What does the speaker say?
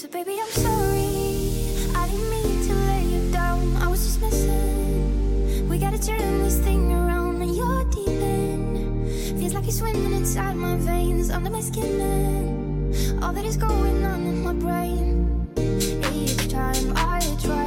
So baby, I'm sorry. I didn't mean to let you down. I was just missing. We gotta turn this thing around, and you're deep in. Feels like you're swimming inside my veins, under my skin. and All that is going on in my brain. Each time I try.